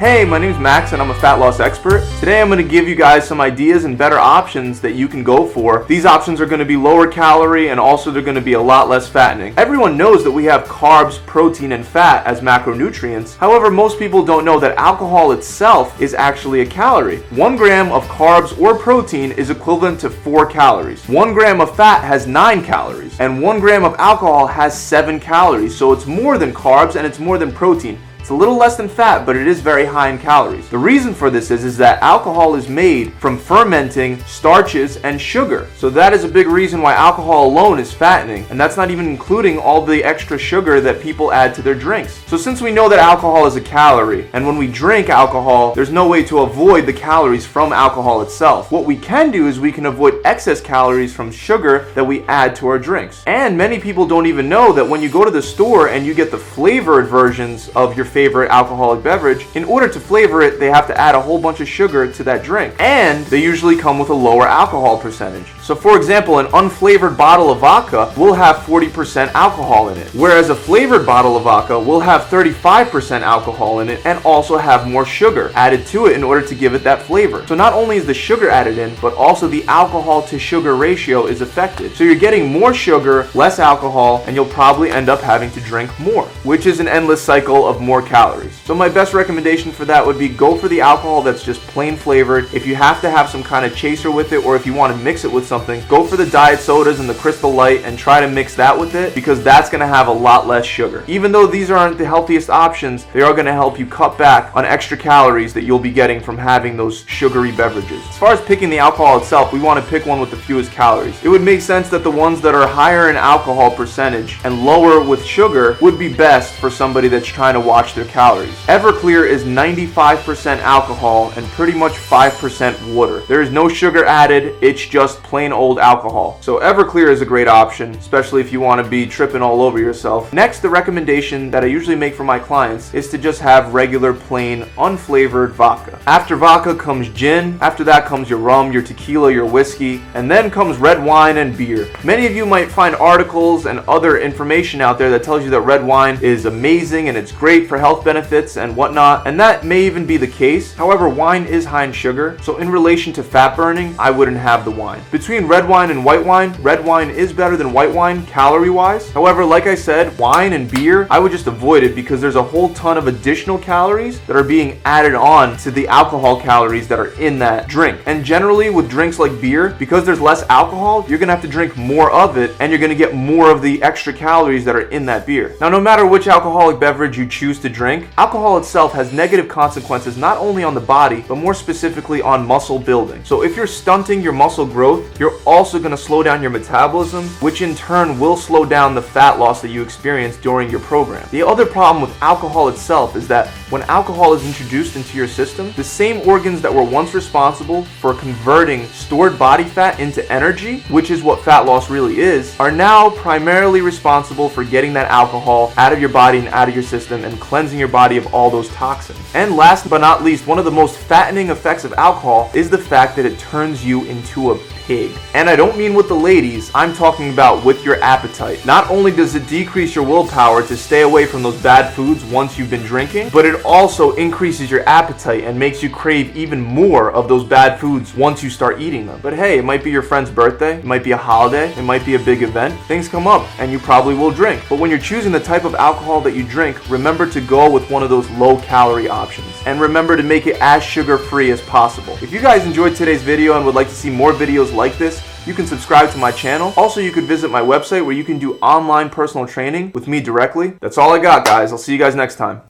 Hey, my name is Max and I'm a fat loss expert. Today I'm going to give you guys some ideas and better options that you can go for. These options are going to be lower calorie and also they're going to be a lot less fattening. Everyone knows that we have carbs, protein, and fat as macronutrients. However, most people don't know that alcohol itself is actually a calorie. One gram of carbs or protein is equivalent to four calories. One gram of fat has nine calories, and one gram of alcohol has seven calories. So it's more than carbs and it's more than protein. It's a little less than fat, but it is very high in calories. The reason for this is, is that alcohol is made from fermenting starches and sugar. So that is a big reason why alcohol alone is fattening, and that's not even including all the extra sugar that people add to their drinks. So since we know that alcohol is a calorie, and when we drink alcohol, there's no way to avoid the calories from alcohol itself. What we can do is we can avoid excess calories from sugar that we add to our drinks. And many people don't even know that when you go to the store and you get the flavored versions of your favorite alcoholic beverage, in order to flavor it, they have to add a whole bunch of sugar to that drink. And they usually come with a lower alcohol percentage. So, for example, an unflavored bottle of vodka will have 40% alcohol in it, whereas a flavored bottle of vodka will have 35% alcohol in it and also have more sugar added to it in order to give it that flavor. So, not only is the sugar added in, but also the alcohol to sugar ratio is affected. So, you're getting more sugar, less alcohol, and you'll probably end up having to drink more, which is an endless cycle of more calories. So, my best recommendation for that would be go for the alcohol that's just plain flavored. If you have to have some kind of chaser with it, or if you want to mix it with something, go for the diet sodas and the crystal light and try to mix that with it because that's going to have a lot less sugar. Even though these aren't the healthiest options, they are going to help you cut back on extra calories that you'll be getting from having those sugary beverages. As far as picking the alcohol itself, we want to pick one with the fewest calories. It would make sense that the ones that are higher in alcohol percentage and lower with sugar would be best for somebody that's trying to watch their calories. Everclear is 95% alcohol and pretty much 5% water. There is no sugar added, it's just plain old alcohol. So Everclear is a great option, especially if you want to be tripping all over yourself. Next, the recommendation that I usually make for my clients is to just have regular plain unflavored vodka. After vodka comes gin, after that comes your rum, your tequila, your whiskey, and then comes red wine and beer. Many of you might find articles and other information out there that tells you that red wine is amazing and it's great for health benefits and whatnot, and that may even be the case. However, wine is high in sugar, so in relation to fat burning, I wouldn't have the wine. Between red wine and white wine, red wine is better than white wine calorie wise. However, like I said, wine and beer, I would just avoid it because there's a whole ton of additional calories that are being added on to the alcohol calories that are in that drink. And generally, with drinks like beer, because there's less alcohol, you're gonna have to drink more of it and you're gonna get more of the extra calories that are in that beer. Now, no matter which alcoholic beverage you choose to drink, alcohol itself has negative consequences not only on the body, but more specifically on muscle building. So if you're stunting your muscle growth, you're also going to slow down your metabolism, which in turn will slow down the fat loss that you experience during your program. The other problem with alcohol itself is that when alcohol is introduced into your system, the same organs that were once responsible for converting stored body fat into energy, which is what fat loss really is, are now primarily responsible for getting that alcohol out of your body and out of your system and cleansing your body of all those toxins. And last but not least, one of the most fattening effects of alcohol is the fact that it turns you into a pig. And I don't mean with the ladies, I'm talking about with your appetite. Not only does it decrease your willpower to stay away from those bad foods once you've been drinking, but it also increases your appetite and makes you crave even more of those bad foods once you start eating them. But hey, it might be your friend's birthday, it might be a holiday, it might be a big event. Things come up and you probably will drink. But when you're choosing the type of alcohol that you drink, remember to go with one of those low calorie options. And remember to make it as sugar free as possible. If you guys enjoyed today's video and would like to see more videos like this, you can subscribe to my channel. Also, you could visit my website where you can do online personal training with me directly. That's all I got, guys. I'll see you guys next time.